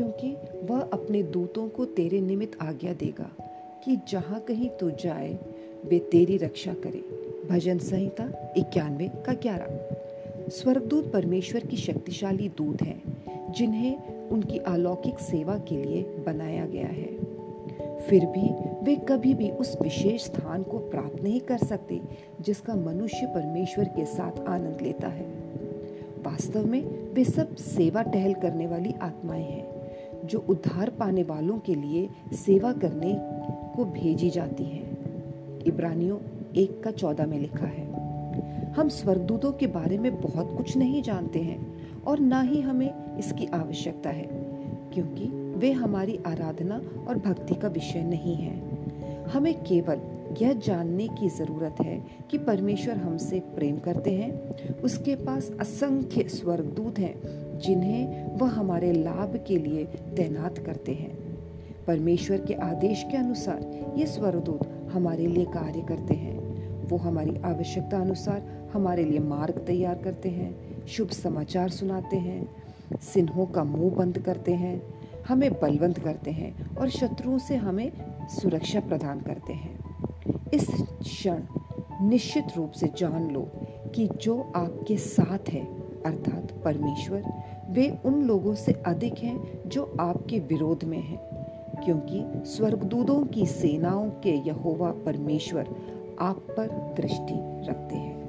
अपने दूतों को तेरे निमित्त आज्ञा देगा कि जहाँ कहीं तू जाए, वे तेरी रक्षा करे। भजन संहिता इक्यानवे का ग्यारह। स्वर्गदूत परमेश्वर की शक्तिशाली दूत हैं, जिन्हें उनकी अलौकिक सेवा के लिए बनाया गया है। फिर भी वे कभी भी उस विशेष स्थान को प्राप्त नहीं कर सकते, जिसका मनुष्य परमेश्वर के साथ आनंद लेता है। वास्तव में वे सब सेवा टहल करने वाली आत्माएँ हैं। जो उद्धार पाने वालों के लिए सेवा करने को भेजी जाती हैं। इब्रानियों एक का चौदह में लिखा है, हम स्वर्गदूतों के बारे में बहुत कुछ नहीं जानते हैं और ना ही हमें इसकी आवश्यकता है, क्योंकि वे हमारी आराधना और भक्ति का विषय नहीं है। हमें केवल यह जानने की ज़रूरत है कि परमेश्वर हमसे प्रेम करते हैं। उसके पास असंख्य स्वर्गदूत हैं, जिन्हें वह हमारे लाभ के लिए तैनात करते हैं। परमेश्वर के आदेश के अनुसार ये स्वर्गदूत हमारे लिए कार्य करते हैं। वो हमारी आवश्यकता अनुसार हमारे लिए मार्ग तैयार करते हैं, शुभ समाचार सुनाते हैं सिन्हों का मुँह बंद करते हैं, हमें बलवंत करते हैं और शत्रुओं से हमें सुरक्षा प्रदान करते हैं। इस क्षण निश्चित रूप से जान लो कि जो आपके साथ है, अर्थात परमेश्वर, वे उन लोगों से अधिक हैं जो आपके विरोध में हैं। क्योंकि स्वर्गदूतों की सेनाओं के यहोवा परमेश्वर आप पर दृष्टि रखते हैं।